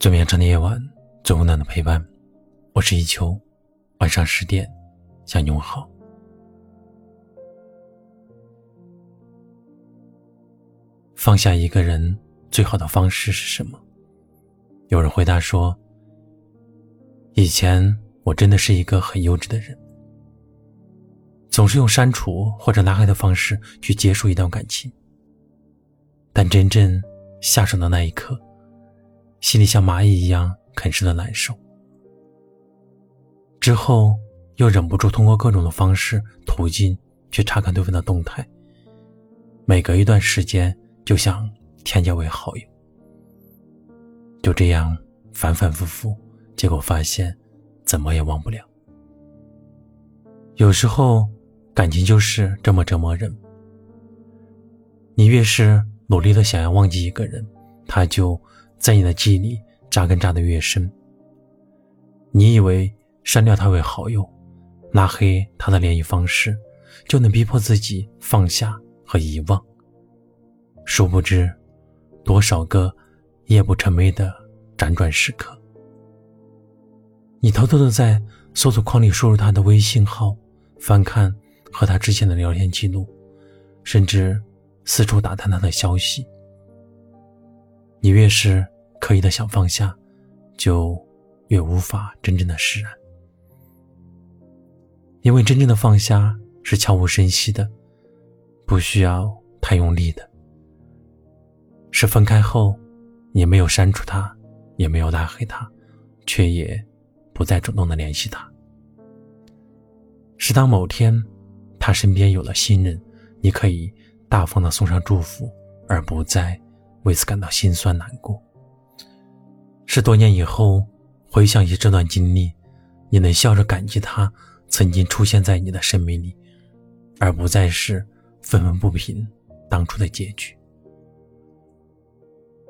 最绵长的夜晚，最温暖的陪伴。我是一秋，晚上十点向你问好。放下一个人最好的方式是什么？有人回答说：“以前我真的是一个很幼稚的人，总是用删除或者拉黑的方式去结束一段感情。但真正下手的那一刻。”心里像蚂蚁一样啃食的难受，之后又忍不住通过各种的方式途径去查看对方的动态。每隔一段时间就想添加为好友，就这样反反复复，结果发现怎么也忘不了。有时候感情就是这么折磨人，你越是努力的想要忘记一个人，他就。在你的记忆里扎根扎得越深，你以为删掉他为好友，拉黑他的联系方式，就能逼迫自己放下和遗忘。殊不知，多少个夜不成寐的辗转时刻，你偷偷的在搜索框里输入他的微信号，翻看和他之前的聊天记录，甚至四处打探他的消息。你越是刻意的想放下，就越无法真正的释然。因为真正的放下是悄无声息的，不需要太用力的。是分开后，你没有删除他，也没有拉黑他，却也不再主动的联系他。是当某天，他身边有了新人，你可以大方的送上祝福，而不再。为此感到心酸难过，是多年以后回想起这段经历，你能笑着感激他曾经出现在你的生命里，而不再是愤愤不平当初的结局。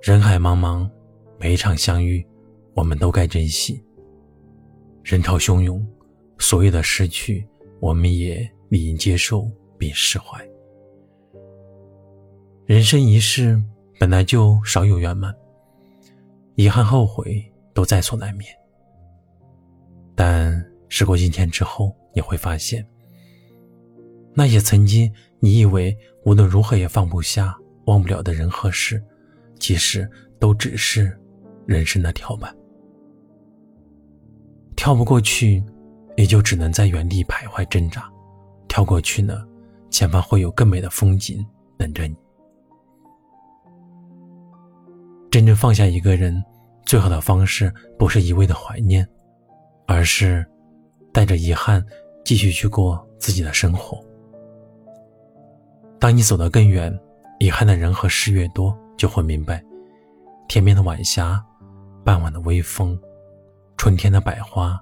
人海茫茫，每一场相遇，我们都该珍惜。人潮汹涌，所有的失去，我们也理应接受并释怀。人生一世。本来就少有圆满，遗憾、后悔都在所难免。但事过境迁之后，你会发现，那些曾经你以为无论如何也放不下、忘不了的人和事，其实都只是人生的跳板。跳不过去，也就只能在原地徘徊挣扎；跳过去呢，前方会有更美的风景等着你。真正放下一个人，最好的方式不是一味的怀念，而是带着遗憾继续去过自己的生活。当你走得更远，遗憾的人和事越多，就会明白，天边的晚霞，傍晚的微风，春天的百花，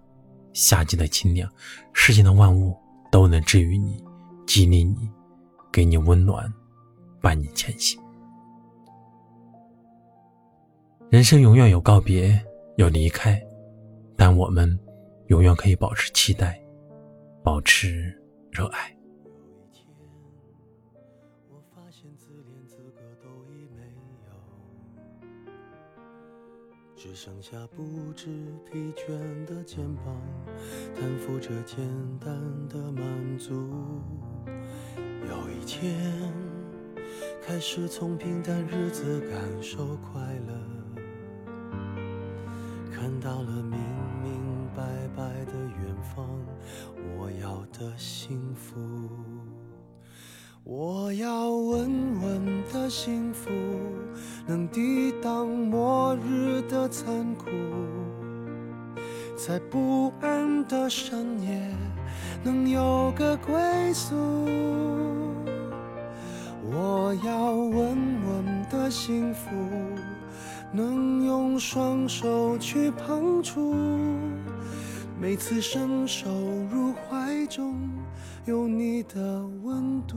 夏季的清凉，世间的万物都能治愈你，激励你，给你温暖，伴你前行。人生永远有告别，有离开，但我们永远可以保持期待，保持热爱。有一天我发现自恋资格都已没有，只剩下不知疲倦的肩膀，担负着简单的满足。有一天，开始从平淡日子感受快乐。到了明明白白的远方，我要的幸福，我要稳稳的幸福，能抵挡末日的残酷，在不安的深夜能有个归宿。我要稳稳的幸福。能用双手去碰触，每次伸手入怀中，有你的温度。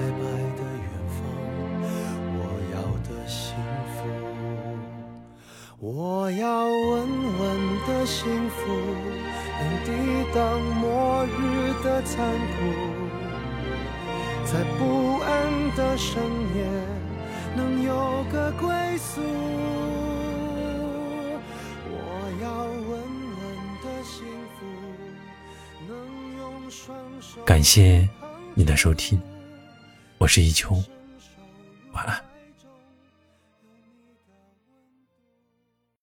我要稳稳的幸福，能抵挡末日的残酷，在不安的深夜能有个归宿。我要稳稳的幸福，能用双手感谢你的收听，我是一秋，晚安。